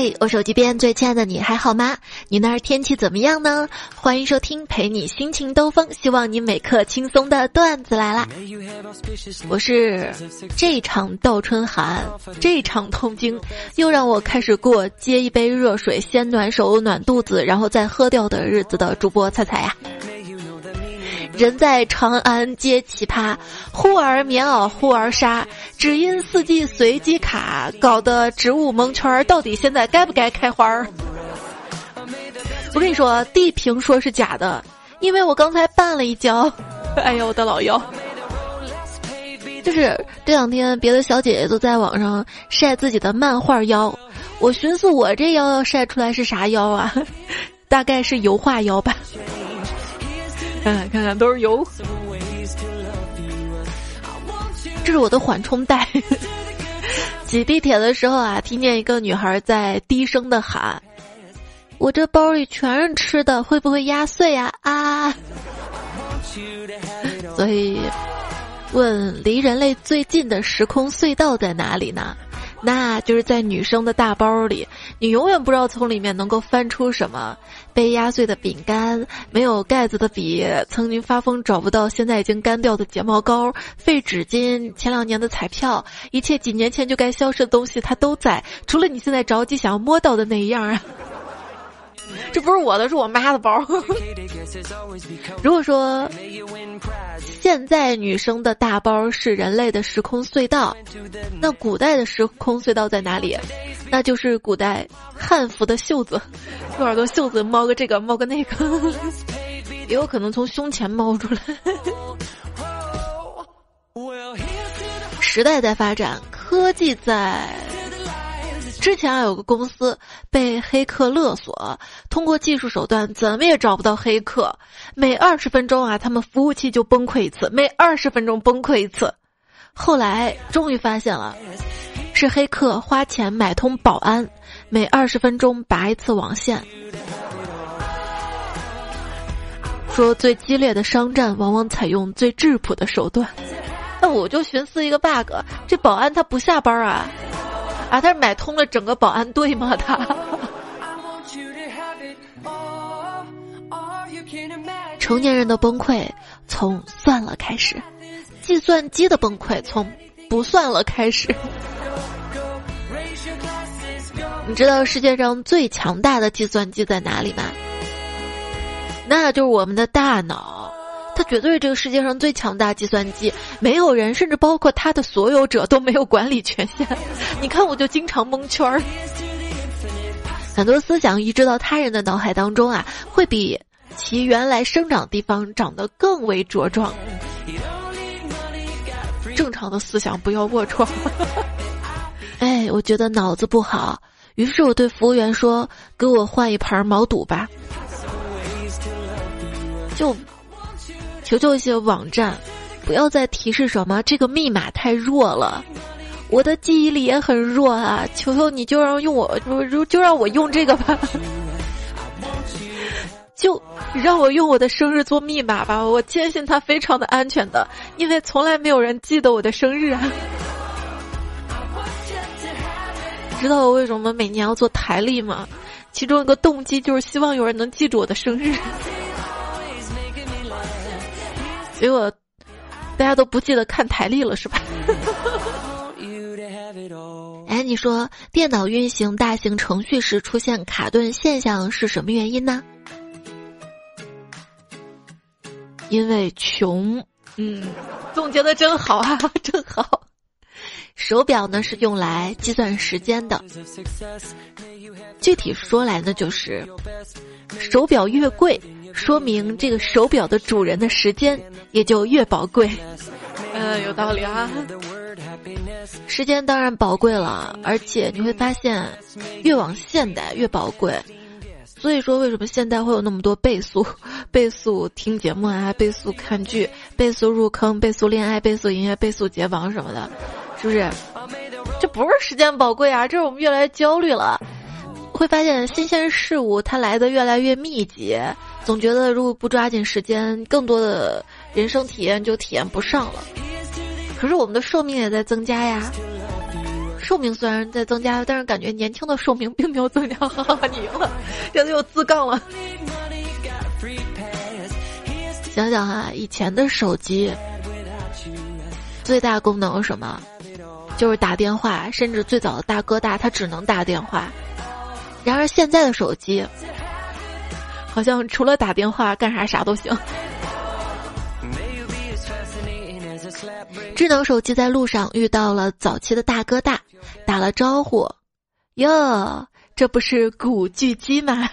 嘿，我手机边最亲爱的你还好吗？你那儿天气怎么样呢？欢迎收听陪你心情兜风，希望你每刻轻松的段子来啦！我是这场倒春寒，这场痛经，又让我开始过接一杯热水，先暖手暖肚子，然后再喝掉的日子的主播彩彩呀。人在长安皆奇葩，忽而棉袄忽而纱，只因四季随机卡，搞得植物蒙圈儿。到底现在该不该开花儿？我跟你说，地平说是假的，因为我刚才绊了一跤。哎呦我的老腰！就是这两天别的小姐姐都在网上晒自己的漫画腰，我寻思我这腰要晒出来是啥腰啊？大概是油画腰吧。看看看看，都是油。这是我的缓冲带。挤地铁的时候啊，听见一个女孩在低声的喊：“我这包里全是吃的，会不会压碎呀？”啊！所以，问离人类最近的时空隧道在哪里呢？那就是在女生的大包里，你永远不知道从里面能够翻出什么：被压碎的饼干，没有盖子的笔，曾经发疯找不到现在已经干掉的睫毛膏，废纸巾，前两年的彩票，一切几年前就该消失的东西，它都在，除了你现在着急想要摸到的那一样啊。这不是我的，是我妈的包。如果说现在女生的大包是人类的时空隧道，那古代的时空隧道在哪里？那就是古代汉服的袖子，用耳朵袖子猫个这个猫个那个，也有可能从胸前猫出来。时代在发展，科技在。之前啊，有个公司被黑客勒索，通过技术手段怎么也找不到黑客。每二十分钟啊，他们服务器就崩溃一次，每二十分钟崩溃一次。后来终于发现了，是黑客花钱买通保安，每二十分钟拔一次网线。说最激烈的商战往往采用最质朴的手段。那我就寻思一个 bug，这保安他不下班啊？啊，他是买通了整个保安队吗？他。成年人的崩溃从算了开始，计算机的崩溃从不算了开始。你知道世界上最强大的计算机在哪里吗？那就是我们的大脑。它绝对是这个世界上最强大计算机，没有人，甚至包括它的所有者都没有管理权限。你看，我就经常蒙圈儿。很多思想移植到他人的脑海当中啊，会比其原来生长地方长得更为茁壮。正常的思想不要龌龊。哎，我觉得脑子不好，于是我对服务员说：“给我换一盘毛肚吧。”就。求求一些网站，不要再提示什么这个密码太弱了，我的记忆力也很弱啊！求求你就让用我，就就让我用这个吧，就让我用我的生日做密码吧！我坚信它非常的安全的，因为从来没有人记得我的生日啊！知道我为什么每年要做台历吗？其中一个动机就是希望有人能记住我的生日。结果，大家都不记得看台历了，是吧？哎，你说电脑运行大型程序时出现卡顿现象是什么原因呢？因为穷。嗯，总结的真好啊，真好。手表呢是用来计算时间的，具体说来呢就是，手表越贵。说明这个手表的主人的时间也就越宝贵，嗯，有道理啊。时间当然宝贵了，而且你会发现，越往现代越宝贵。所以说，为什么现代会有那么多倍速、倍速听节目啊、倍速看剧、倍速入坑、倍速恋爱、倍速音乐、倍速解绑什么的，是不是？这不是时间宝贵啊，这是我们越来越焦虑了。会发现新鲜事物它来的越来越密集。总觉得如果不抓紧时间，更多的人生体验就体验不上了。可是我们的寿命也在增加呀。寿命虽然在增加，但是感觉年轻的寿命并没有增加。哈哈，你赢了，这次又自杠了。想想哈，以前的手机最大功能是什么？就是打电话，甚至最早的大哥大它只能打电话。然而现在的手机，好像除了打电话干啥啥都行。智能手机在路上遇到了早期的大哥大，打了招呼，哟，这不是古巨基吗？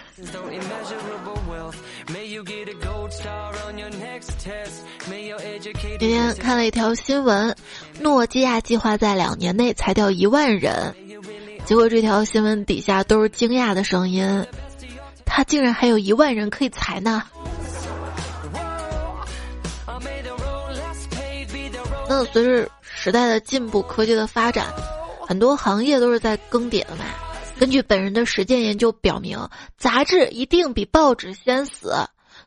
今天看了一条新闻，诺基亚计划在两年内裁掉一万人，结果这条新闻底下都是惊讶的声音，他竟然还有一万人可以裁呢。那随着时代的进步，科技的发展，很多行业都是在更迭的嘛。根据本人的实践研究表明，杂志一定比报纸先死。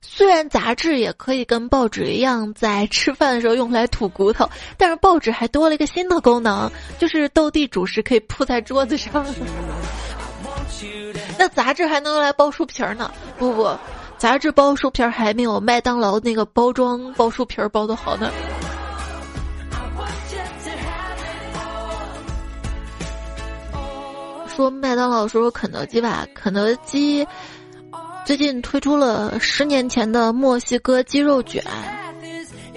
虽然杂志也可以跟报纸一样在吃饭的时候用来吐骨头，但是报纸还多了一个新的功能，就是斗地主时可以铺在桌子上。那杂志还能用来包书皮儿呢？不不，杂志包书皮儿还没有麦当劳那个包装包书皮儿包的好呢。说麦当劳说说肯德基吧，肯德基。最近推出了十年前的墨西哥鸡肉卷，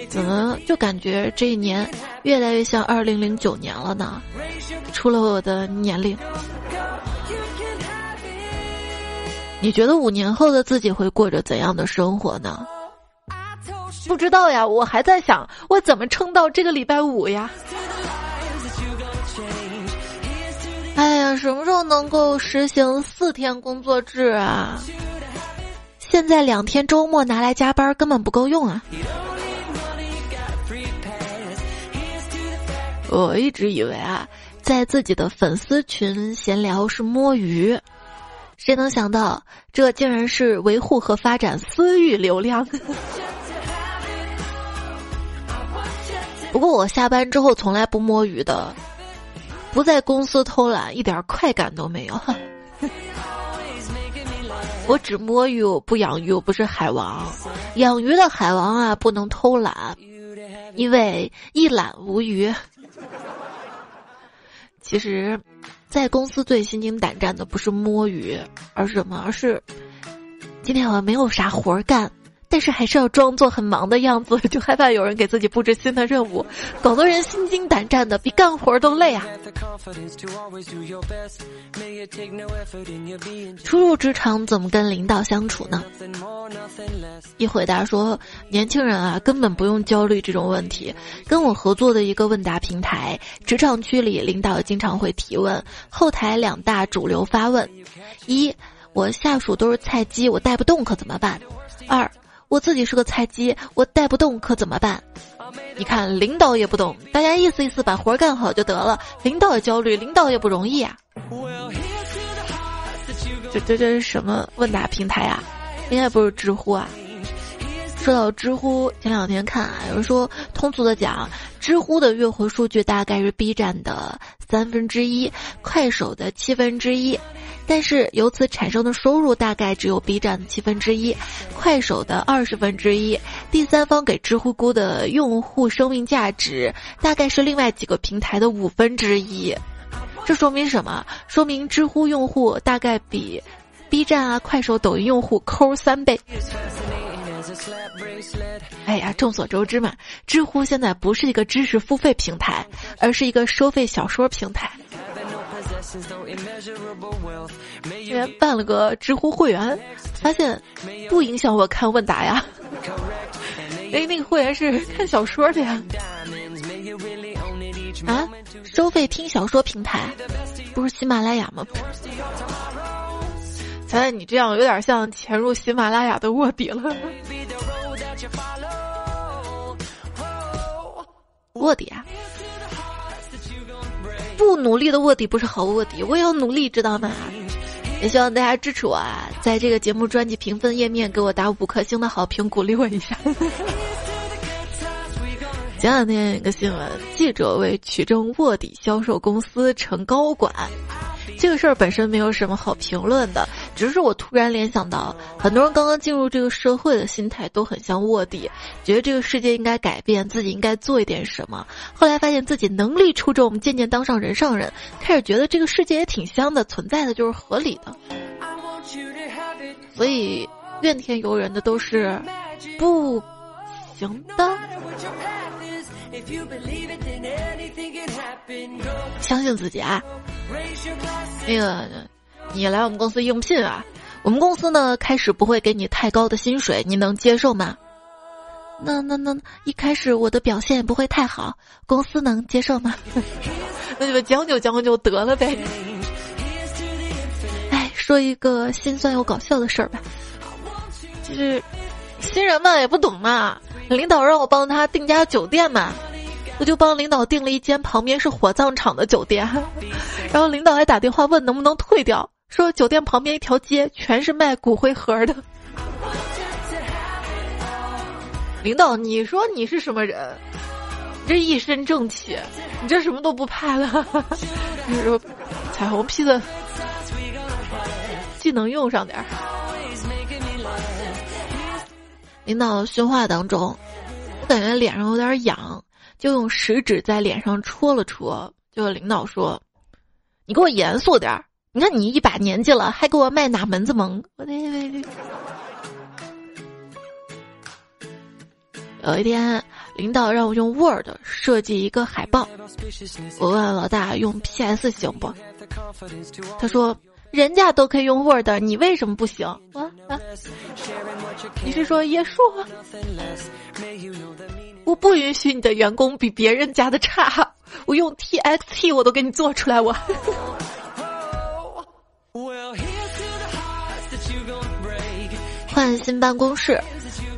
怎么就感觉这一年越来越像二零零九年了呢？出了我的年龄，你觉得五年后的自己会过着怎样的生活呢？不知道呀，我还在想我怎么撑到这个礼拜五呀。哎呀，什么时候能够实行四天工作制啊？现在两天周末拿来加班根本不够用啊！我一直以为啊，在自己的粉丝群闲聊是摸鱼，谁能想到这竟然是维护和发展私域流量。不过我下班之后从来不摸鱼的，不在公司偷懒一点快感都没有。我只摸鱼，我不养鱼，我不是海王。养鱼的海王啊，不能偷懒，因为一览无余。其实，在公司最心惊胆战的不是摸鱼，而是什么？而是今天好像没有啥活儿干。但是还是要装作很忙的样子，就害怕有人给自己布置新的任务，搞得人心惊胆战的，比干活都累啊！初入职场怎么跟领导相处呢？一回答说，年轻人啊，根本不用焦虑这种问题。跟我合作的一个问答平台，职场区里领导经常会提问，后台两大主流发问：一，我下属都是菜鸡，我带不动可怎么办？二。我自己是个菜鸡，我带不动可怎么办？你看领导也不懂，大家意思意思把活干好就得了。领导也焦虑，领导也不容易啊。这这这是什么问答平台啊？应该不是知乎啊。说到知乎，前两天看啊，有人说通俗的讲，知乎的月活数据大概是 B 站的三分之一，快手的七分之一。但是由此产生的收入大概只有 B 站的七分之一，快手的二十分之一，第三方给知乎估的用户生命价值大概是另外几个平台的五分之一。这说明什么？说明知乎用户大概比 B 站啊、快手、抖音用户抠三倍。哎呀，众所周知嘛，知乎现在不是一个知识付费平台，而是一个收费小说平台。今天办了个知乎会员，发现不影响我看问答呀。哎，那个会员是看小说的呀。啊，收费听小说平台，不是喜马拉雅吗？猜猜你这样有点像潜入喜马拉雅的卧底了。卧底啊！不努力的卧底不是好卧底，我也要努力，知道吗？也希望大家支持我啊，在这个节目专辑评分页面给我打五颗星的好评，鼓励我一下。前两天一个新闻，记者为取证卧底销售公司成高管。这个事儿本身没有什么好评论的，只是我突然联想到，很多人刚刚进入这个社会的心态都很像卧底，觉得这个世界应该改变，自己应该做一点什么。后来发现自己能力出众，渐渐当上人上人，开始觉得这个世界也挺香的，存在的就是合理的。所以怨天尤人的都是不行的。相信自己啊！那个，你来我们公司应聘啊？我们公司呢，开始不会给你太高的薪水，你能接受吗？那那那，一开始我的表现不会太好，公司能接受吗？那就将就将就得了呗。哎，说一个心酸又搞笑的事儿吧，就是新人嘛，也不懂嘛。领导让我帮他订家酒店嘛，我就帮领导订了一间旁边是火葬场的酒店，然后领导还打电话问能不能退掉，说酒店旁边一条街全是卖骨灰盒的。领导，你说你是什么人？你这一身正气，你这什么都不怕了？你说彩虹屁的技能用上点儿。领导训话当中，我感觉脸上有点痒，就用食指在脸上戳了戳。就领导说：“你给我严肃点儿！你看你一把年纪了，还给我卖哪门子萌？”我的有一天，领导让我用 Word 设计一个海报，我问老大用 PS 行不？他说。人家都可以用 Word，你为什么不行？啊啊！你是说椰树？我不允许你的员工比别人家的差，我用 TXT 我都给你做出来。我换新办公室，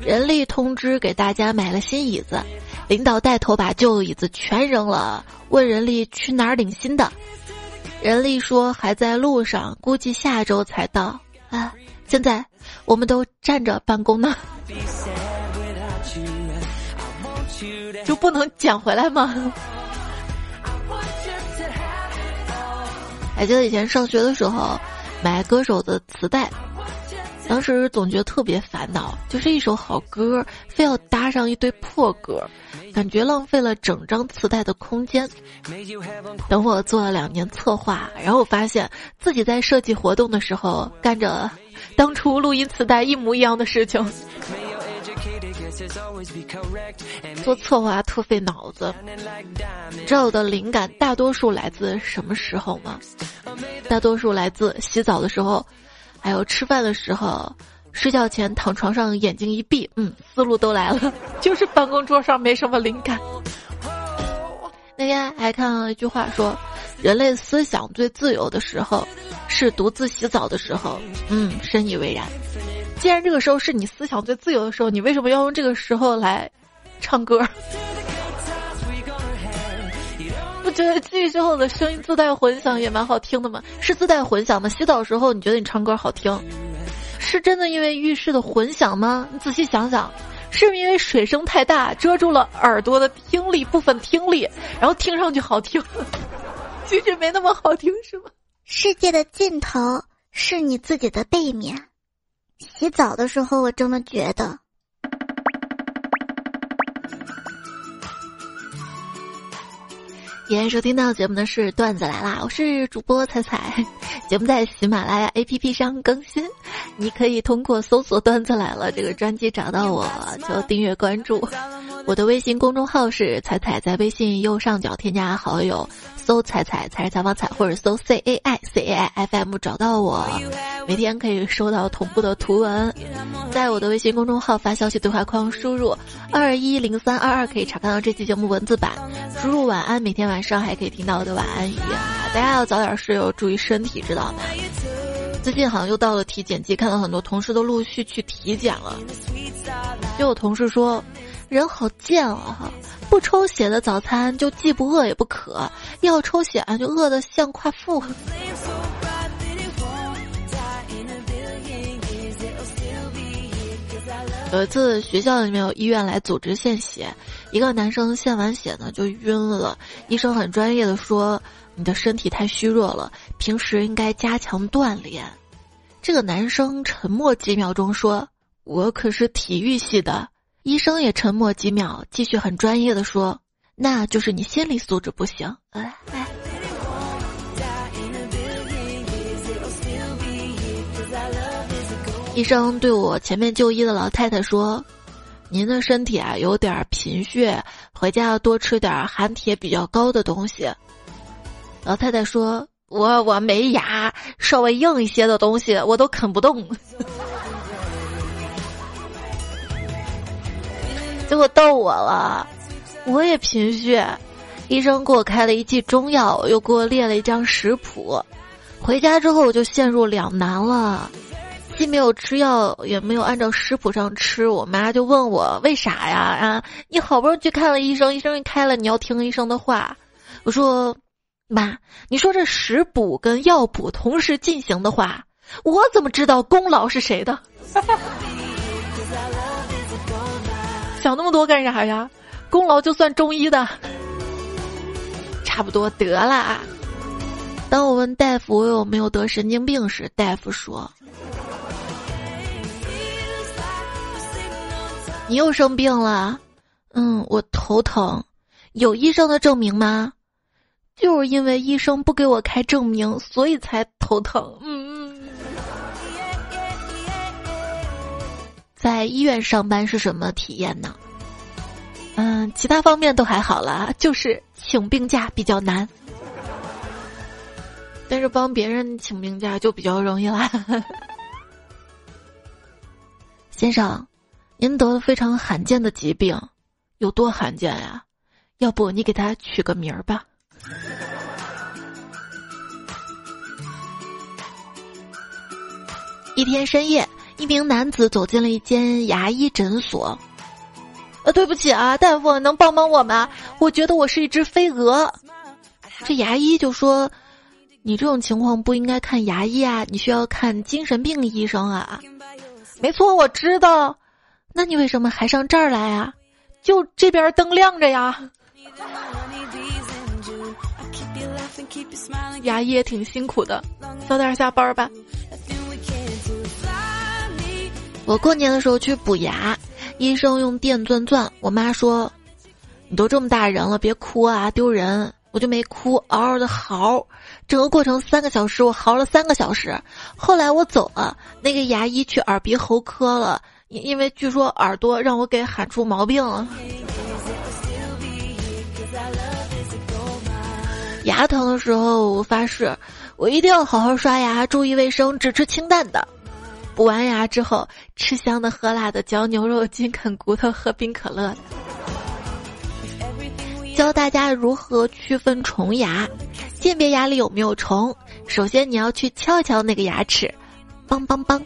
人力通知给大家买了新椅子，领导带头把旧椅子全扔了，问人力去哪儿领新的。人力说还在路上，估计下周才到。啊，现在我们都站着办公呢，就不能捡回来吗？还记得以前上学的时候，买歌手的磁带。当时总觉得特别烦恼，就是一首好歌，非要搭上一堆破歌，感觉浪费了整张磁带的空间。等我做了两年策划，然后我发现自己在设计活动的时候干着当初录音磁带一模一样的事情。做策划特费脑子。知道我的灵感大多数来自什么时候吗？大多数来自洗澡的时候。还有吃饭的时候，睡觉前躺床上眼睛一闭，嗯，思路都来了，就是办公桌上没什么灵感。那天还看到一句话说，人类思想最自由的时候是独自洗澡的时候，嗯，深以为然。既然这个时候是你思想最自由的时候，你为什么要用这个时候来唱歌？不觉得进去之后的声音自带混响也蛮好听的嘛，是自带混响吗？洗澡时候你觉得你唱歌好听，是真的因为浴室的混响吗？你仔细想想，是不是因为水声太大遮住了耳朵的听力部分听力，然后听上去好听，其实没那么好听是吗？世界的尽头是你自己的背面，洗澡的时候我这么觉得。今天收听到节目的是段子来啦，我是主播彩彩，节目在喜马拉雅 APP 上更新，你可以通过搜索“段子来了”这个专辑找到我，就订阅关注。我的微信公众号是彩彩，在微信右上角添加好友。搜“彩彩才是采访彩”或者搜 “c a i c a i f m” 找到我，每天可以收到同步的图文。在我的微信公众号发消息对话框输入二一零三二二，可以查看到这期节目文字版。输入晚安，每天晚上还可以听到我的晚安语。大家要早点睡哦，注意身体，知道吗？最近好像又到了体检季，看到很多同事都陆续去体检了。就有同事说。人好贱啊！哈，不抽血的早餐就既不饿也不渴，要抽血啊就饿得像夸父。有一次学校里面有医院来组织献血，一个男生献完血呢就晕了，医生很专业的说：“你的身体太虚弱了，平时应该加强锻炼。”这个男生沉默几秒钟说：“我可是体育系的。”医生也沉默几秒，继续很专业的说：“那就是你心理素质不行。”哎哎。医生对我前面就医的老太太说。您的身体啊有点贫血，回家要多吃点含铁比较高的东西。老太太说：“我我没牙，稍微硬一些的东西我都啃不动。” 结果逗我了，我也贫血，医生给我开了一剂中药，又给我列了一张食谱。回家之后我就陷入两难了。既没有吃药，也没有按照食谱上吃。我妈就问我为啥呀？啊，你好不容易去看了医生，医生给你开了，你要听医生的话。我说，妈，你说这食补跟药补同时进行的话，我怎么知道功劳是谁的？想那么多干啥呀？功劳就算中医的，差不多得了。当我问大夫我有没有得神经病时，大夫说。你又生病了，嗯，我头疼，有医生的证明吗？就是因为医生不给我开证明，所以才头疼。嗯，在医院上班是什么体验呢？嗯，其他方面都还好啦，就是请病假比较难，但是帮别人请病假就比较容易啦。先生。您得了非常罕见的疾病，有多罕见呀？要不你给他取个名儿吧。一天深夜，一名男子走进了一间牙医诊所。呃，对不起啊，大夫，能帮帮我吗？我觉得我是一只飞蛾。这牙医就说：“你这种情况不应该看牙医啊，你需要看精神病医生啊。”没错，我知道。那你为什么还上这儿来啊？就这边灯亮着呀。牙医也挺辛苦的，早点下班吧。我过年的时候去补牙，医生用电钻钻，我妈说：“你都这么大人了，别哭啊，丢人。”我就没哭，嗷嗷的嚎，整个过程三个小时，我嚎了三个小时。后来我走了，那个牙医去耳鼻喉科了。因因为据说耳朵让我给喊出毛病了，牙疼的时候我发誓，我一定要好好刷牙，注意卫生，只吃清淡的。补完牙之后，吃香的喝辣的，嚼牛肉，筋啃骨头，喝冰可乐。教大家如何区分虫牙，鉴别牙里有没有虫。首先你要去敲一敲那个牙齿，梆梆梆。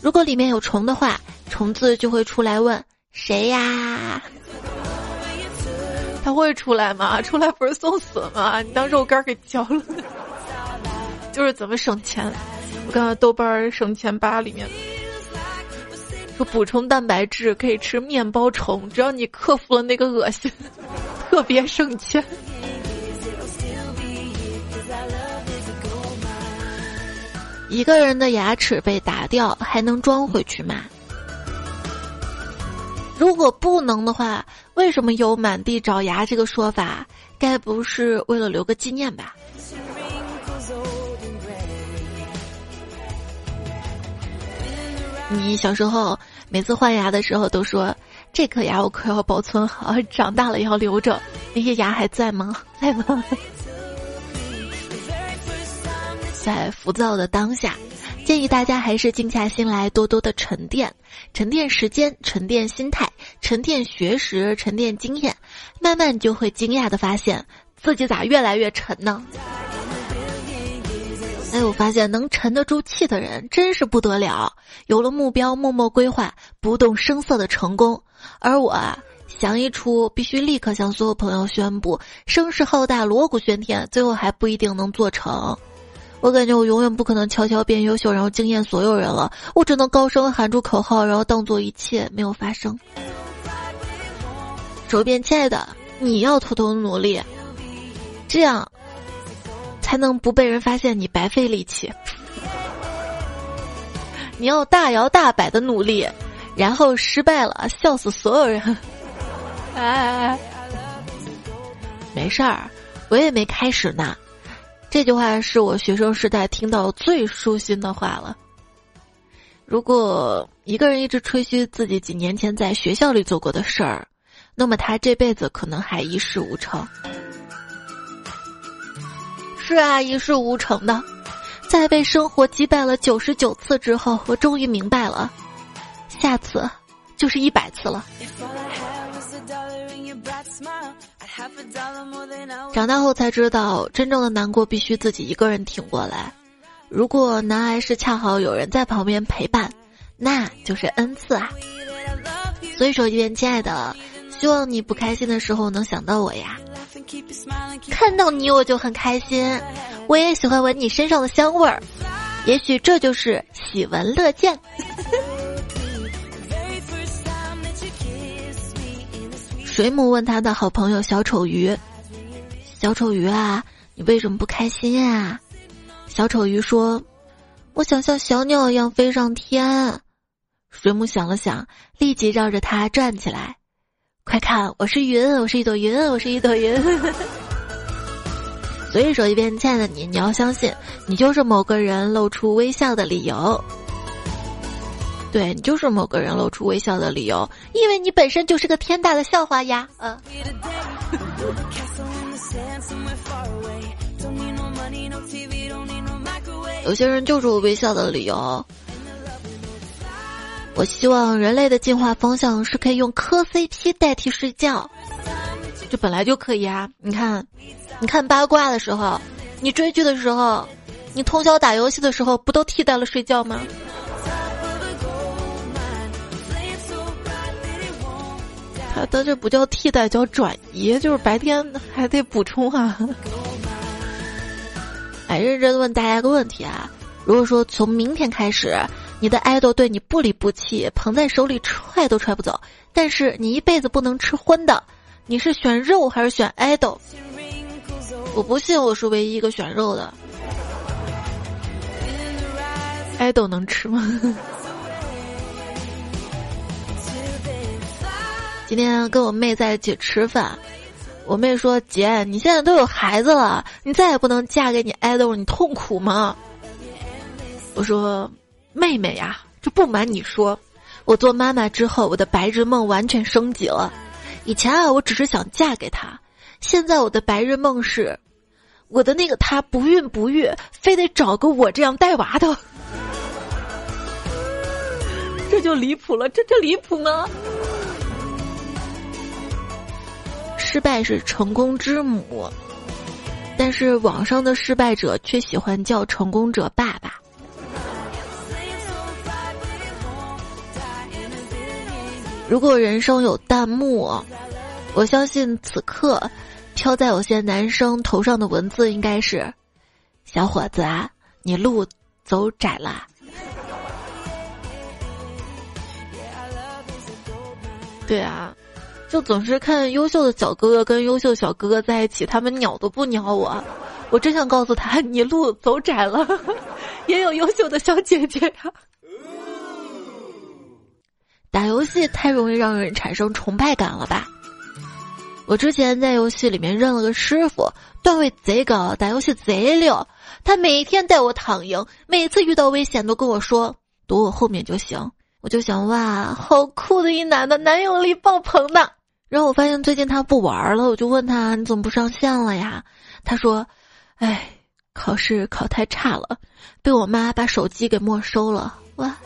如果里面有虫的话，虫子就会出来问谁呀？他会出来吗？出来不是送死吗？你当肉干给嚼了，就是怎么省钱？我看豆瓣省钱吧里面说补充蛋白质可以吃面包虫，只要你克服了那个恶心，特别省钱。一个人的牙齿被打掉，还能装回去吗？如果不能的话，为什么有满地找牙这个说法？该不是为了留个纪念吧？你小时候每次换牙的时候都说这颗牙我可要保存好，长大了要留着。那些牙还在吗？在吗？在浮躁的当下，建议大家还是静下心来，多多的沉淀，沉淀时间，沉淀心态，沉淀学识，沉淀经验，慢慢就会惊讶的发现自己咋越来越沉呢？哎，我发现能沉得住气的人真是不得了，有了目标，默默规划，不动声色的成功。而我啊，想一出必须立刻向所有朋友宣布，声势浩大，锣鼓喧天，最后还不一定能做成。我感觉我永远不可能悄悄变优秀，然后惊艳所有人了。我只能高声喊出口号，然后当做一切没有发生。周边亲爱的，你要偷偷努力，这样才能不被人发现你白费力气。你要大摇大摆的努力，然后失败了，笑死所有人。哎，没事儿，我也没开始呢。这句话是我学生时代听到最舒心的话了。如果一个人一直吹嘘自己几年前在学校里做过的事儿，那么他这辈子可能还一事无成。是啊，一事无成的。在被生活击败了九十九次之后，我终于明白了，下次就是一百次了。长大后才知道，真正的难过必须自己一个人挺过来。如果难挨是恰好有人在旁边陪伴，那就是恩赐啊。所以说一遍，亲爱的，希望你不开心的时候能想到我呀。看到你我就很开心，我也喜欢闻你身上的香味儿。也许这就是喜闻乐见。水母问他的好朋友小丑鱼：“小丑鱼啊，你为什么不开心啊？”小丑鱼说：“我想像小鸟一样飞上天。”水母想了想，立即绕着它转起来。快看，我是云，我是一朵云，我是一朵云。所以说一遍，亲爱的你，你要相信，你就是某个人露出微笑的理由。对你就是某个人露出微笑的理由，因为你本身就是个天大的笑话呀！嗯。有些人就是我微笑的理由。我希望人类的进化方向是可以用磕 CP 代替睡觉，这本来就可以啊！你看，你看八卦的时候，你追剧的时候，你通宵打游戏的时候，不都替代了睡觉吗？他的这不叫替代，叫转移，就是白天还得补充啊。哎，认真问大家一个问题啊：如果说从明天开始，你的爱豆对你不离不弃，捧在手里踹都踹不走，但是你一辈子不能吃荤的，你是选肉还是选爱豆？我不信我是唯一一个选肉的。爱豆能吃吗？今天跟我妹在一起吃饭。我妹说：“姐，你现在都有孩子了，你再也不能嫁给你爱豆，你痛苦吗？”我说：“妹妹呀，这不瞒你说，我做妈妈之后，我的白日梦完全升级了。以前啊，我只是想嫁给他，现在我的白日梦是，我的那个他不孕不育，非得找个我这样带娃的。这就离谱了，这这离谱吗？”失败是成功之母，但是网上的失败者却喜欢叫成功者爸爸。如果人生有弹幕，我相信此刻飘在有些男生头上的文字应该是：“小伙子啊，你路走窄了。”对啊。就总是看优秀的小哥哥跟优秀小哥哥在一起，他们鸟都不鸟我。我真想告诉他，你路走窄了，也有优秀的小姐姐呀。打游戏太容易让人产生崇拜感了吧？我之前在游戏里面认了个师傅，段位贼高，打游戏贼溜。他每天带我躺赢，每次遇到危险都跟我说躲我后面就行。我就想，哇，好酷的一男的，男友力爆棚的。然后我发现最近他不玩了，我就问他你怎么不上线了呀？他说：“哎，考试考太差了，被我妈把手机给没收了。”哇！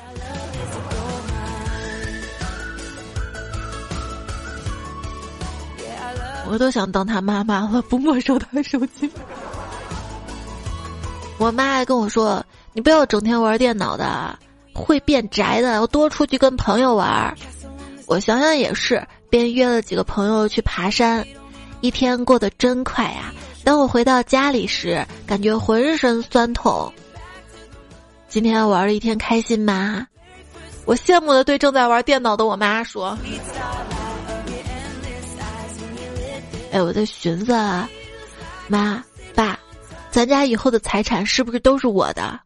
我都想当他妈妈了，不没收他手机。我妈还跟我说：“你不要整天玩电脑的，会变宅的，要多出去跟朋友玩。”我想想也是。便约了几个朋友去爬山，一天过得真快呀！当我回到家里时，感觉浑身酸痛。今天玩了一天，开心吗？我羡慕的对正在玩电脑的我妈说：“哎，我在寻思啊，妈爸，咱家以后的财产是不是都是我的？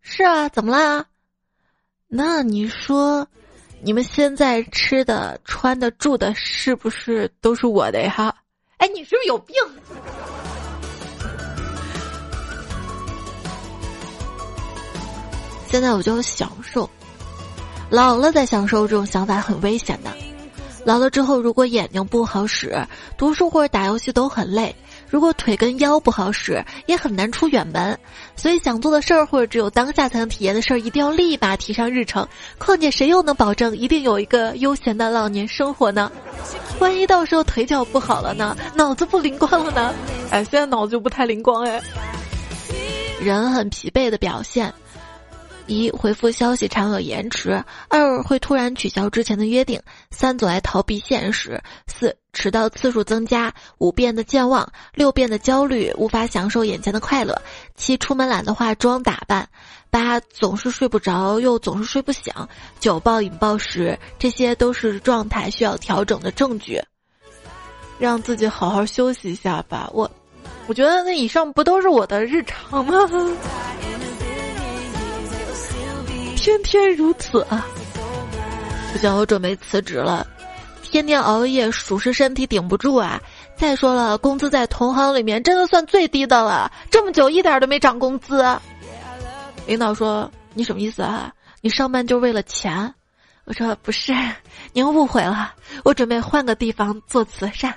是啊，怎么啦？那你说，你们现在吃的、穿的、住的，是不是都是我的呀？哎，你是不是有病？现在我就享受，老了再享受这种想法很危险的。老了之后，如果眼睛不好使，读书或者打游戏都很累；如果腿跟腰不好使，也很难出远门。所以，想做的事儿或者只有当下才能体验的事儿，一定要立马提上日程。况且，谁又能保证一定有一个悠闲的老年生活呢？万一到时候腿脚不好了呢？脑子不灵光了呢？哎，现在脑子就不太灵光哎。人很疲惫的表现。一回复消息常有延迟，二会突然取消之前的约定，三总爱逃避现实，四迟到次数增加，五变得健忘，六变得焦虑，无法享受眼前的快乐，七出门懒得化妆打扮，八总是睡不着又总是睡不醒，九暴饮暴食，这些都是状态需要调整的证据。让自己好好休息一下吧，我，我觉得那以上不都是我的日常吗？天天如此啊！不行，我准备辞职了。天天熬夜，属实身体顶不住啊。再说了，工资在同行里面真的算最低的了，这么久一点都没涨工资。领导说：“你什么意思啊？你上班就是为了钱？”我说：“不是，您误会了。我准备换个地方做慈善。”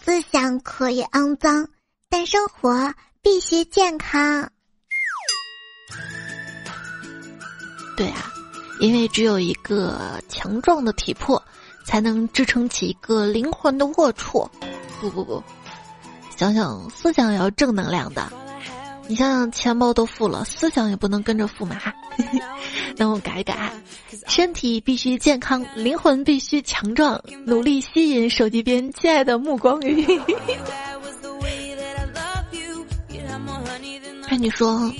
思想可以肮脏，但生活。必须健康。对啊，因为只有一个强壮的体魄，才能支撑起一个灵魂的龌龊。不不不，想想思想也要正能量的。你想想，钱包都富了，思想也不能跟着富嘛。那我改一改，身体必须健康，灵魂必须强壮，努力吸引手机边亲爱的目光。哎，你说，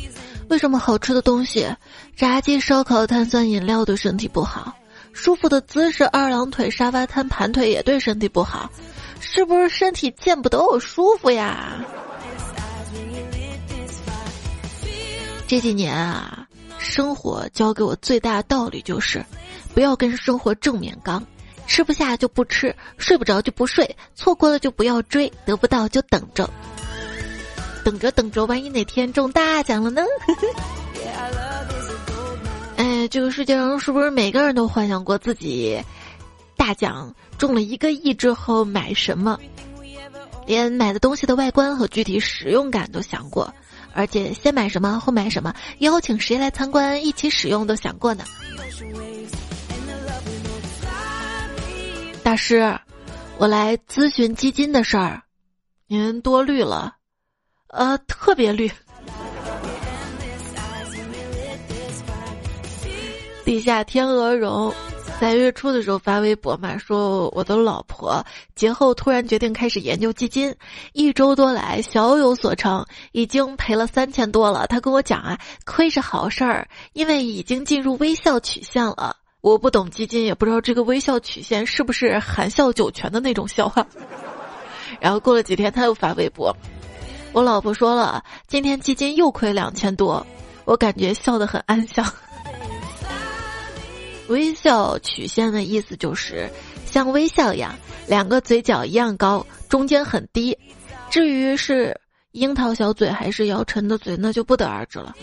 为什么好吃的东西，炸鸡、烧烤、碳酸饮料对身体不好？舒服的姿势，二郎腿、沙发瘫、盘腿也对身体不好？是不是身体见不得我舒服呀？这几年啊，生活教给我最大的道理就是，不要跟生活正面刚，吃不下就不吃，睡不着就不睡，错过了就不要追，得不到就等着。等着等着，万一哪天中大奖了呢？哎，这个世界上是不是每个人都幻想过自己大奖中了一个亿之后买什么？连买的东西的外观和具体使用感都想过，而且先买什么后买什么，邀请谁来参观一起使用都想过呢。大师，我来咨询基金的事儿，您多虑了。呃，特别绿。地下天鹅绒在月初的时候发微博嘛，说我的老婆节后突然决定开始研究基金，一周多来小有所成，已经赔了三千多了。他跟我讲啊，亏是好事儿，因为已经进入微笑曲线了。我不懂基金，也不知道这个微笑曲线是不是含笑九泉的那种笑话。然后过了几天，他又发微博。我老婆说了，今天基金又亏两千多，我感觉笑得很安详。微笑曲线的意思就是像微笑一样，两个嘴角一样高，中间很低。至于是樱桃小嘴还是姚晨的嘴，那就不得而知了。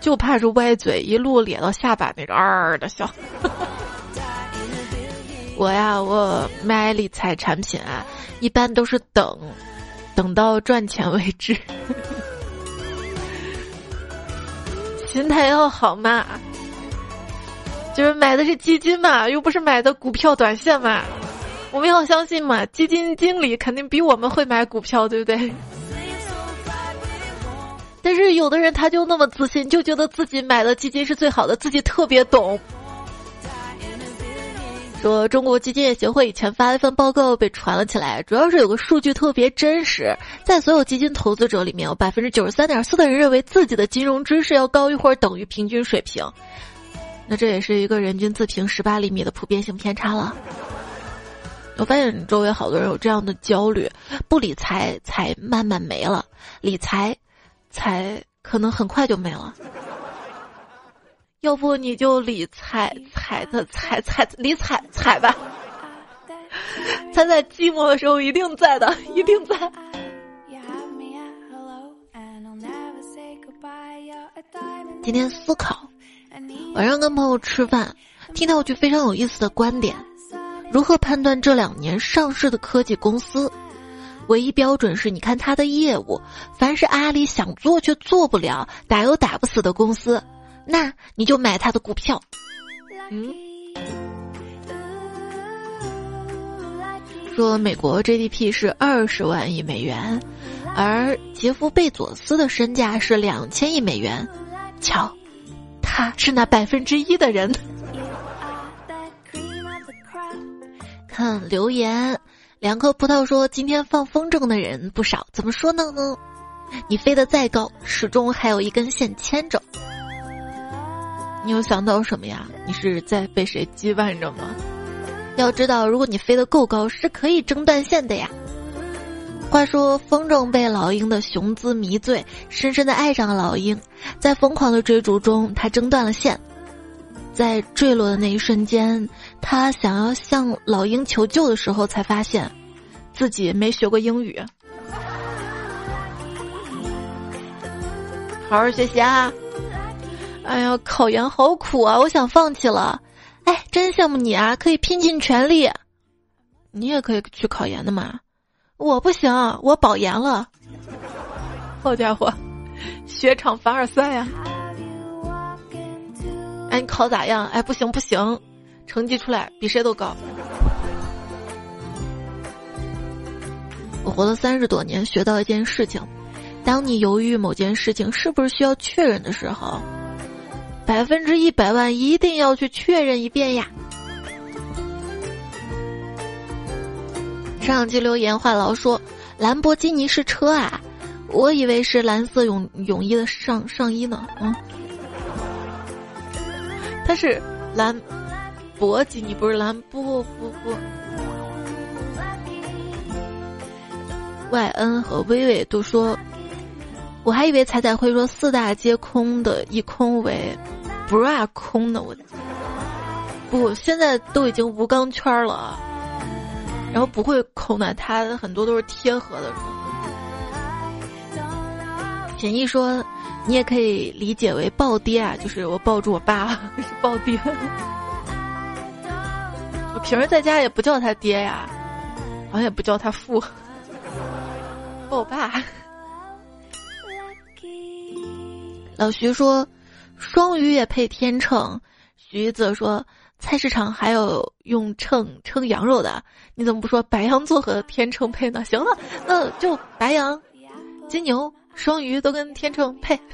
就怕是歪嘴，一路咧到下巴那个儿的笑。我呀，我买理财产品啊。一般都是等，等到赚钱为止。心态要好嘛，就是买的是基金嘛，又不是买的股票短线嘛。我们要相信嘛，基金经理肯定比我们会买股票，对不对？但是有的人他就那么自信，就觉得自己买的基金是最好的，自己特别懂。说中国基金业协会以前发了一份报告被传了起来，主要是有个数据特别真实，在所有基金投资者里面，有百分之九十三点四的人认为自己的金融知识要高于或者等于平均水平。那这也是一个人均自评十八厘米的普遍性偏差了。我发现周围好多人有这样的焦虑：不理财，才慢慢没了；理财，才可能很快就没了。要不你就理财，踩的踩踩理财财吧。他在寂寞的时候一定在的，一定在。今天思考，晚上跟朋友吃饭，听到一句非常有意思的观点：如何判断这两年上市的科技公司？唯一标准是你看它的业务，凡是阿里想做却做不了、打又打不死的公司，那你就买他的股票。嗯。说美国 GDP 是二十万亿美元，而杰夫贝佐斯的身价是两千亿美元。瞧，他是那百分之一的人。看留言，两颗葡萄说今天放风筝的人不少，怎么说呢呢？你飞得再高，始终还有一根线牵着。你有想到什么呀？你是在被谁羁绊着吗？要知道，如果你飞得够高，是可以挣断线的呀。话说，风筝被老鹰的雄姿迷醉，深深的爱上了老鹰，在疯狂的追逐中，他挣断了线，在坠落的那一瞬间，他想要向老鹰求救的时候，才发现自己没学过英语。好好学习啊！哎呀，考研好苦啊，我想放弃了。哎，真羡慕你啊，可以拼尽全力。你也可以去考研的嘛，我不行，我保研了。好家伙，雪场凡尔赛呀！哎，你考咋样？哎，不行不行，成绩出来比谁都高。我活了三十多年，学到一件事情：当你犹豫某件事情是不是需要确认的时候。百分之一百万一定要去确认一遍呀！上期留言话痨说兰博基尼是车啊，我以为是蓝色泳泳衣的上上衣呢。嗯，它是兰博基尼，不是兰不不不。Y N 和微微都说，我还以为彩彩会说四大皆空的一空为。Bra 空的我，不，现在都已经无钢圈了，然后不会空的，它很多都是贴合的。简易说，你也可以理解为抱爹啊，就是我抱住我爸是抱爹。我平时在家也不叫他爹呀，好像也不叫他父，抱爸。老徐说。双鱼也配天秤，徐子说菜市场还有用秤称羊肉的，你怎么不说白羊座和天秤配呢？行了，那就白羊、金牛、双鱼都跟天秤配。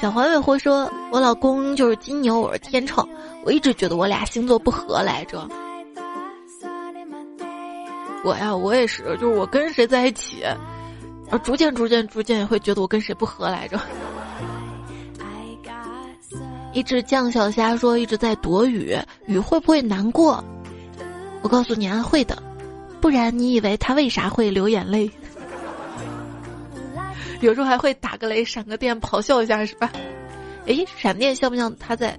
小黄尾狐说：“我老公就是金牛，我是天秤，我一直觉得我俩星座不合来着。”我呀，我也是，就是我跟谁在一起，而逐渐、逐渐、逐渐也会觉得我跟谁不合来着。一只酱小虾说：“一直在躲雨，雨会不会难过？”我告诉你啊，会的，不然你以为他为啥会流眼泪？有时候还会打个雷、闪个电、咆哮一下，是吧？诶，闪电像不像他在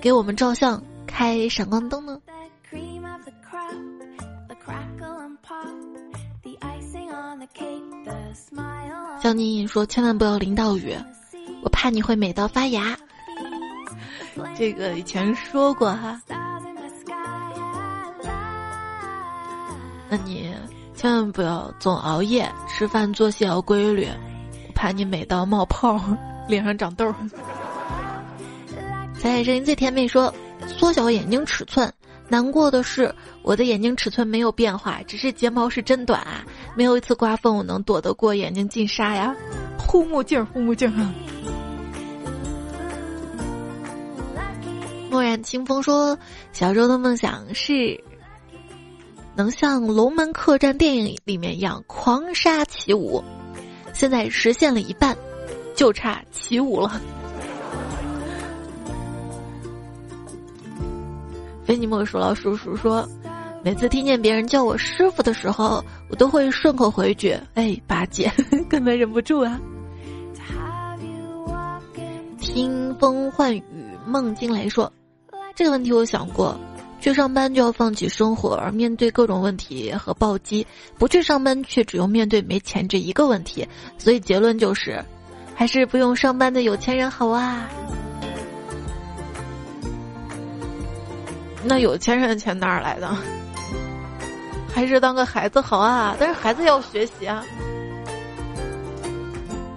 给我们照相、开闪光灯呢？江宁宁说：“千万不要淋到雨，我怕你会美到发芽。”这个以前说过哈，那你千万不要总熬夜，吃饭作息要规律，我怕你美到冒泡，脸上长痘。在声音最甜美说，缩小眼睛尺寸，难过的是我的眼睛尺寸没有变化，只是睫毛是真短啊，没有一次刮风我能躲得过眼睛进沙呀，护目镜，护目镜啊。漠然清风说：“小时候的梦想是能像《龙门客栈》电影里面一样狂杀起舞，现在实现了一半，就差起舞了。非你莫属老叔叔说，每次听见别人叫我师傅的时候，我都会顺口回句：“哎，八戒，根本忍不住啊。”听风唤雨梦惊雷说，这个问题我想过，去上班就要放弃生活，而面对各种问题和暴击；不去上班却只用面对没钱这一个问题。所以结论就是，还是不用上班的有钱人好啊。那有钱人的钱哪儿来的？还是当个孩子好啊！但是孩子要学习啊。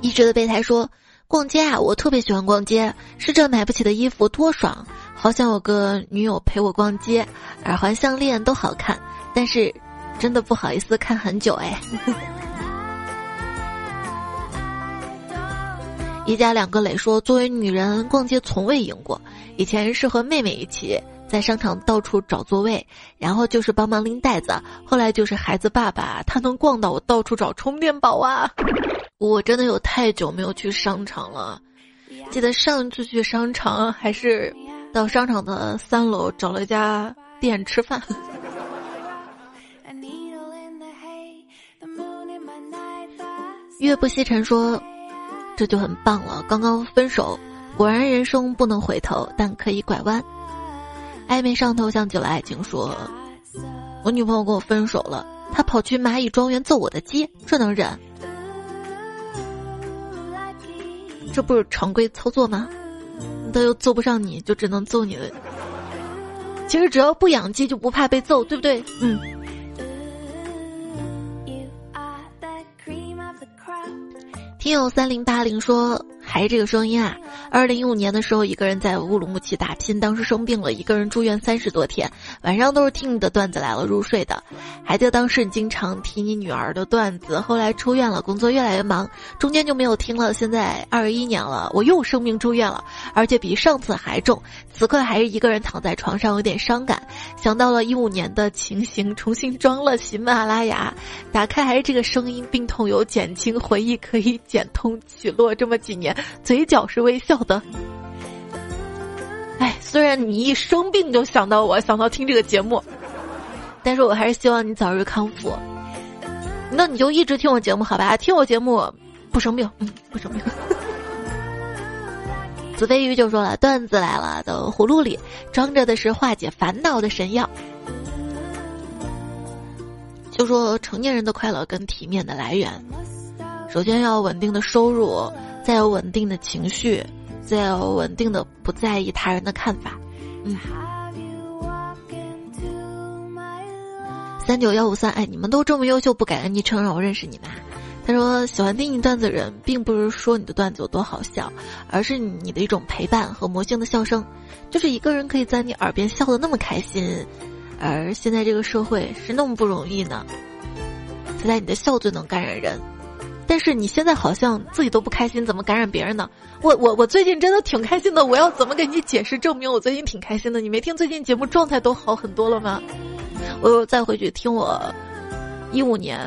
一直的备胎说，逛街啊，我特别喜欢逛街，试着买不起的衣服多爽，好想有个女友陪我逛街，耳环、项链都好看，但是真的不好意思看很久哎。一家两个磊说，作为女人逛街从未赢过，以前是和妹妹一起。在商场到处找座位，然后就是帮忙拎袋子，后来就是孩子爸爸，他能逛到我到处找充电宝啊！我真的有太久没有去商场了，记得上次去商场还是到商场的三楼找了一家店吃饭。月不西沉说：“这就很棒了，刚刚分手，果然人生不能回头，但可以拐弯。”暧昧上头像久了爱情说，我女朋友跟我分手了，她跑去蚂蚁庄园揍我的鸡，这能忍？这不是常规操作吗？他又揍不上你，就只能揍你的。其实只要不养鸡，就不怕被揍，对不对？嗯。听友三零八零说。还是这个声音啊！二零一五年的时候，一个人在乌鲁木齐打拼，当时生病了，一个人住院三十多天，晚上都是听你的段子来了入睡的。还记得当时你经常提你女儿的段子，后来出院了，工作越来越忙，中间就没有听了。现在二一年了，我又生病住院了，而且比上次还重。此刻还是一个人躺在床上，有点伤感，想到了一五年的情形，重新装了喜马拉雅，打开还是这个声音，病痛有减轻，回忆可以减痛起落，这么几年。嘴角是微笑的，哎，虽然你一生病就想到我，想到听这个节目，但是我还是希望你早日康复。那你就一直听我节目好吧？听我节目不生病，嗯，不生病。子飞鱼就说了，段子来了的葫芦里装着的是化解烦恼的神药。就说成年人的快乐跟体面的来源，首先要稳定的收入。再有稳定的情绪，再有稳定的不在意他人的看法。嗯，三九幺五三，哎，你们都这么优秀，不改个昵称让我认识你们。他说喜欢听你段子的人，并不是说你的段子有多好笑，而是你的一种陪伴和魔性的笑声，就是一个人可以在你耳边笑得那么开心。而现在这个社会是那么不容易呢，他在你的笑最能感染人。但是你现在好像自己都不开心，怎么感染别人呢？我我我最近真的挺开心的，我要怎么给你解释证明我最近挺开心的？你没听最近节目状态都好很多了吗？我又再回去听我一五年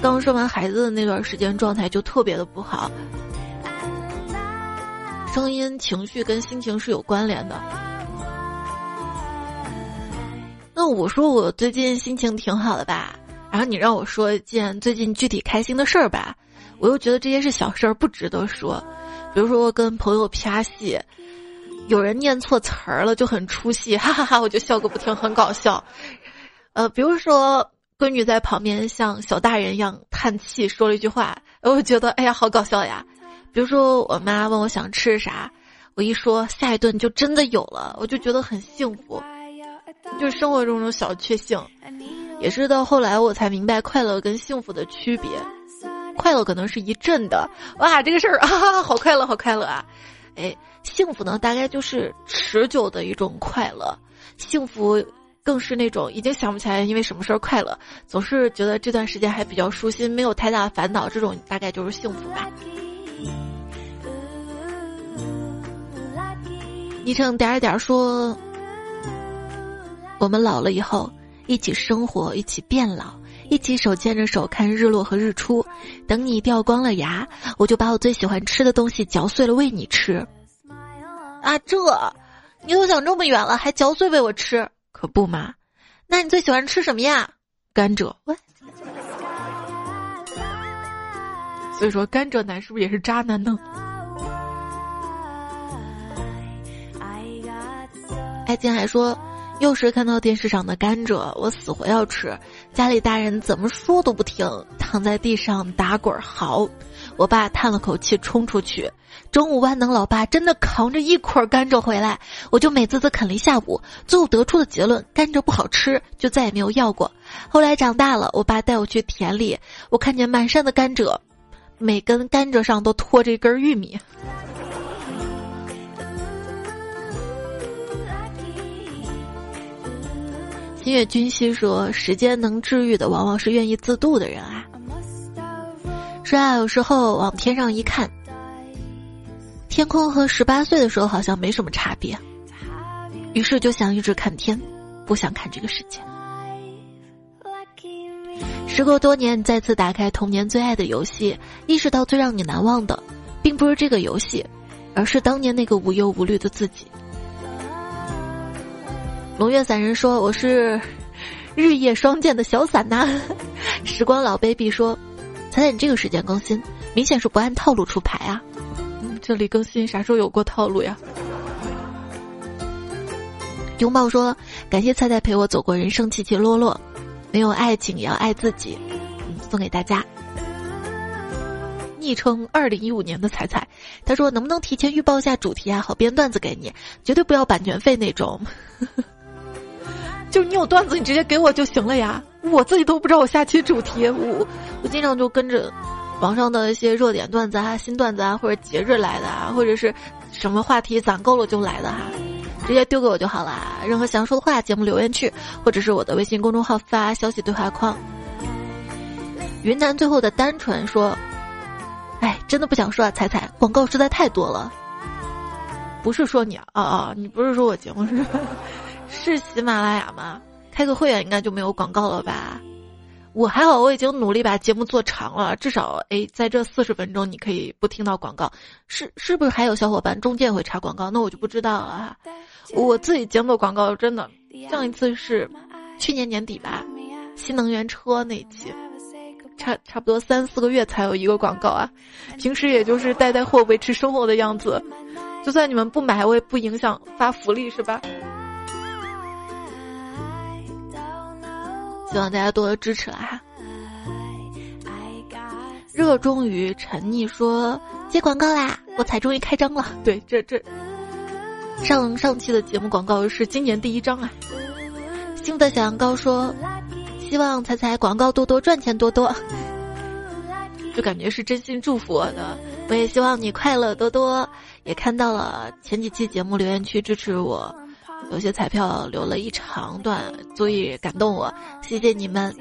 刚生完孩子的那段时间状态就特别的不好，声音、情绪跟心情是有关联的。那我说我最近心情挺好的吧，然后你让我说一件最近具体开心的事儿吧。我又觉得这些是小事儿，不值得说。比如说我跟朋友拍戏，有人念错词儿了，就很出戏，哈哈哈，我就笑个不停，很搞笑。呃，比如说闺女在旁边像小大人一样叹气，说了一句话，我就觉得哎呀，好搞笑呀。比如说我妈问我想吃啥，我一说下一顿就真的有了，我就觉得很幸福。就是生活中的小确幸，也是到后来我才明白快乐跟幸福的区别。快乐可能是一阵的，哇，这个事儿 啊，好快乐，好快乐啊！哎，幸福呢，大概就是持久的一种快乐。幸福更是那种已经想不起来因为什么事儿快乐，总是觉得这段时间还比较舒心，没有太大烦恼，这种大概就是幸福吧。昵称点儿点儿说，我们老了以后一起生活，一起变老。一起手牵着手看日落和日出，等你掉光了牙，我就把我最喜欢吃的东西嚼碎了喂你吃。啊，这，你都想这么远了，还嚼碎喂我吃，可不嘛。那你最喜欢吃什么呀？甘蔗。喂。所以说，甘蔗男是不是也是渣男呢？爱静还说，又是看到电视上的甘蔗，我死活要吃。家里大人怎么说都不听，躺在地上打滚嚎。我爸叹了口气，冲出去。中午万能老爸真的扛着一捆甘蔗回来，我就美滋滋啃了一下午，最后得出的结论：甘蔗不好吃，就再也没有要过。后来长大了，我爸带我去田里，我看见满山的甘蔗，每根甘蔗上都拖着一根玉米。新月君熙说：“时间能治愈的，往往是愿意自渡的人啊。”是啊，有时候往天上一看，天空和十八岁的时候好像没什么差别，于是就想一直看天，不想看这个世界。时过多年，再次打开童年最爱的游戏，意识到最让你难忘的，并不是这个游戏，而是当年那个无忧无虑的自己。龙月散人说：“我是 日夜双剑的小伞呐。”时光老 baby 说。彩彩你这个时间更新，明显是不按套路出牌啊！这里更新啥时候有过套路呀？拥抱说：“感谢菜菜陪我走过人生起起落落，没有爱情也要爱自己。”嗯送给大家。昵称二零一五年的彩彩，他说：“能不能提前预报一下主题啊？好编段子给你，绝对不要版权费那种。就是你有段子，你直接给我就行了呀。”我自己都不知道我下期主题，我我经常就跟着网上的一些热点段子啊、新段子啊，或者节日来的啊，或者是什么话题攒够了就来的哈，直接丢给我就好了。任何想说的话，节目留言区或者是我的微信公众号发消息对话框。云南最后的单纯说：“哎，真的不想说啊，彩彩，广告实在太多了。不是说你啊啊，你不是说我节目是是喜马拉雅吗？”开个会员应该就没有广告了吧？我还好，我已经努力把节目做长了，至少哎，在这四十分钟你可以不听到广告。是是不是还有小伙伴中间会插广告？那我就不知道了。我自己节目广告真的，上一次是去年年底吧，新能源车那期，差差不多三四个月才有一个广告啊。平时也就是带带货维持生活的样子，就算你们不买，我也不影响发福利是吧？希望大家多多支持了哈。热衷于沉溺说接广告啦，我才终于开张了。对，这这上上期的节目广告是今年第一张啊。新的小羊羔说，希望彩彩广告多多，赚钱多多。就感觉是真心祝福我的。我也希望你快乐多多。也看到了前几期节目留言区支持我。有些彩票留了一长段，足以感动我，谢谢你们。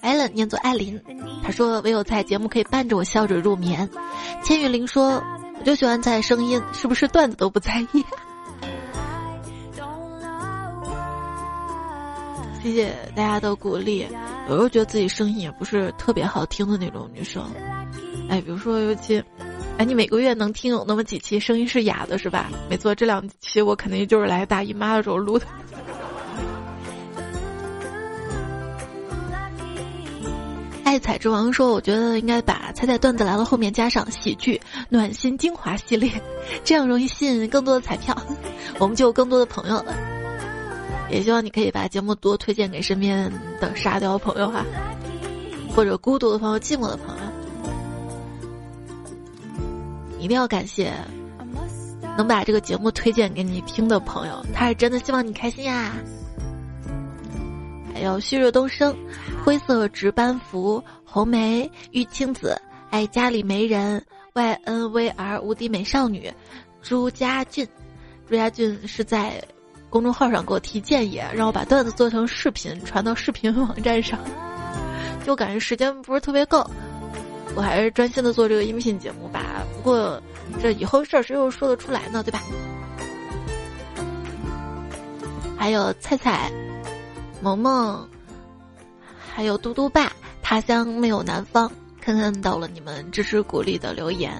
艾伦念作艾琳，他说唯有在节目可以伴着我笑着入眠。千羽灵说，我就喜欢在声音，是不是段子都不在意？谢谢大家的鼓励。有时候觉得自己声音也不是特别好听的那种女生，哎，比如说尤其。哎，你每个月能听有那么几期声音是哑的，是吧？没错，这两期我肯定就是来大姨妈的时候录的。爱彩之王说：“我觉得应该把彩彩段子来了后面加上喜剧暖心精华系列，这样容易吸引更多的彩票，我们就有更多的朋友了。也希望你可以把节目多推荐给身边的沙雕朋友哈，或者孤独的朋友、寂寞的朋友。”一定要感谢能把这个节目推荐给你听的朋友，他是真的希望你开心呀。还有旭日东升、灰色值班服、红梅、玉清子、爱家里没人、Y N V R 无敌美少女、朱家俊。朱家俊是在公众号上给我提建议，让我把段子做成视频传到视频网站上，就感觉时间不是特别够。我还是专心的做这个音频节目吧。不过，这以后事儿谁又说得出来呢？对吧？还有菜菜、萌萌，还有嘟嘟爸，他乡没有南方，看看到了你们支持鼓励的留言。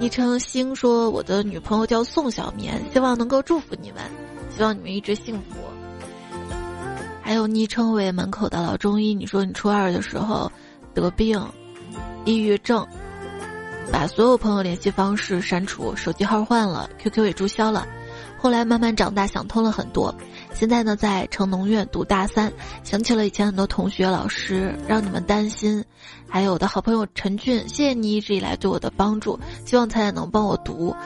昵称星说：“我的女朋友叫宋小棉，希望能够祝福你们，希望你们一直幸福。”还有昵称为门口的老中医，你说你初二的时候得病，抑郁症，把所有朋友联系方式删除，手机号换了，QQ 也注销了。后来慢慢长大，想通了很多。现在呢，在城农院读大三，想起了以前很多同学、老师，让你们担心。还有我的好朋友陈俊，谢谢你一直以来对我的帮助，希望他也能帮我读。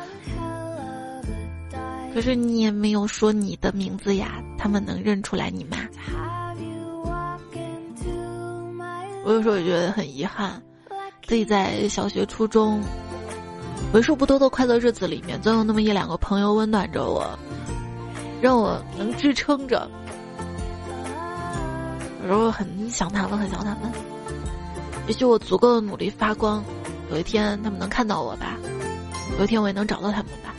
可是你也没有说你的名字呀，他们能认出来你吗？我有时候也觉得很遗憾，自己在小学、初中。为数不多的快乐日子里面，总有那么一两个朋友温暖着我，让我能支撑着。有时候很想他们，很想他们。也许我足够的努力发光，有一天他们能看到我吧，有一天我也能找到他们吧。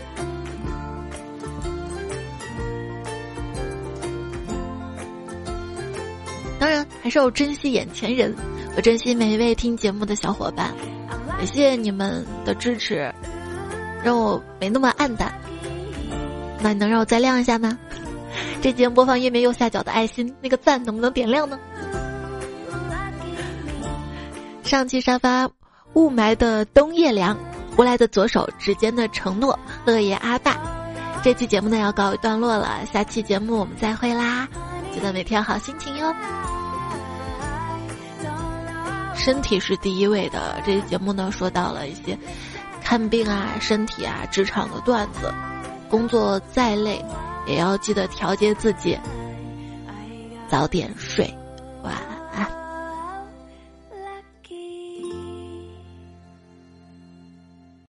当然，还是要珍惜眼前人，我珍惜每一位听节目的小伙伴。也谢谢你们的支持，让我没那么暗淡。那你能让我再亮一下吗？这节目播放页面右下角的爱心，那个赞能不能点亮呢？上期沙发，雾霾的冬夜凉，胡来的左手指尖的承诺，乐爷阿爸。这期节目呢要告一段落了，下期节目我们再会啦！记得每天好心情哟。身体是第一位的。这期节目呢，说到了一些看病啊、身体啊、职场的段子。工作再累，也要记得调节自己，早点睡，晚安。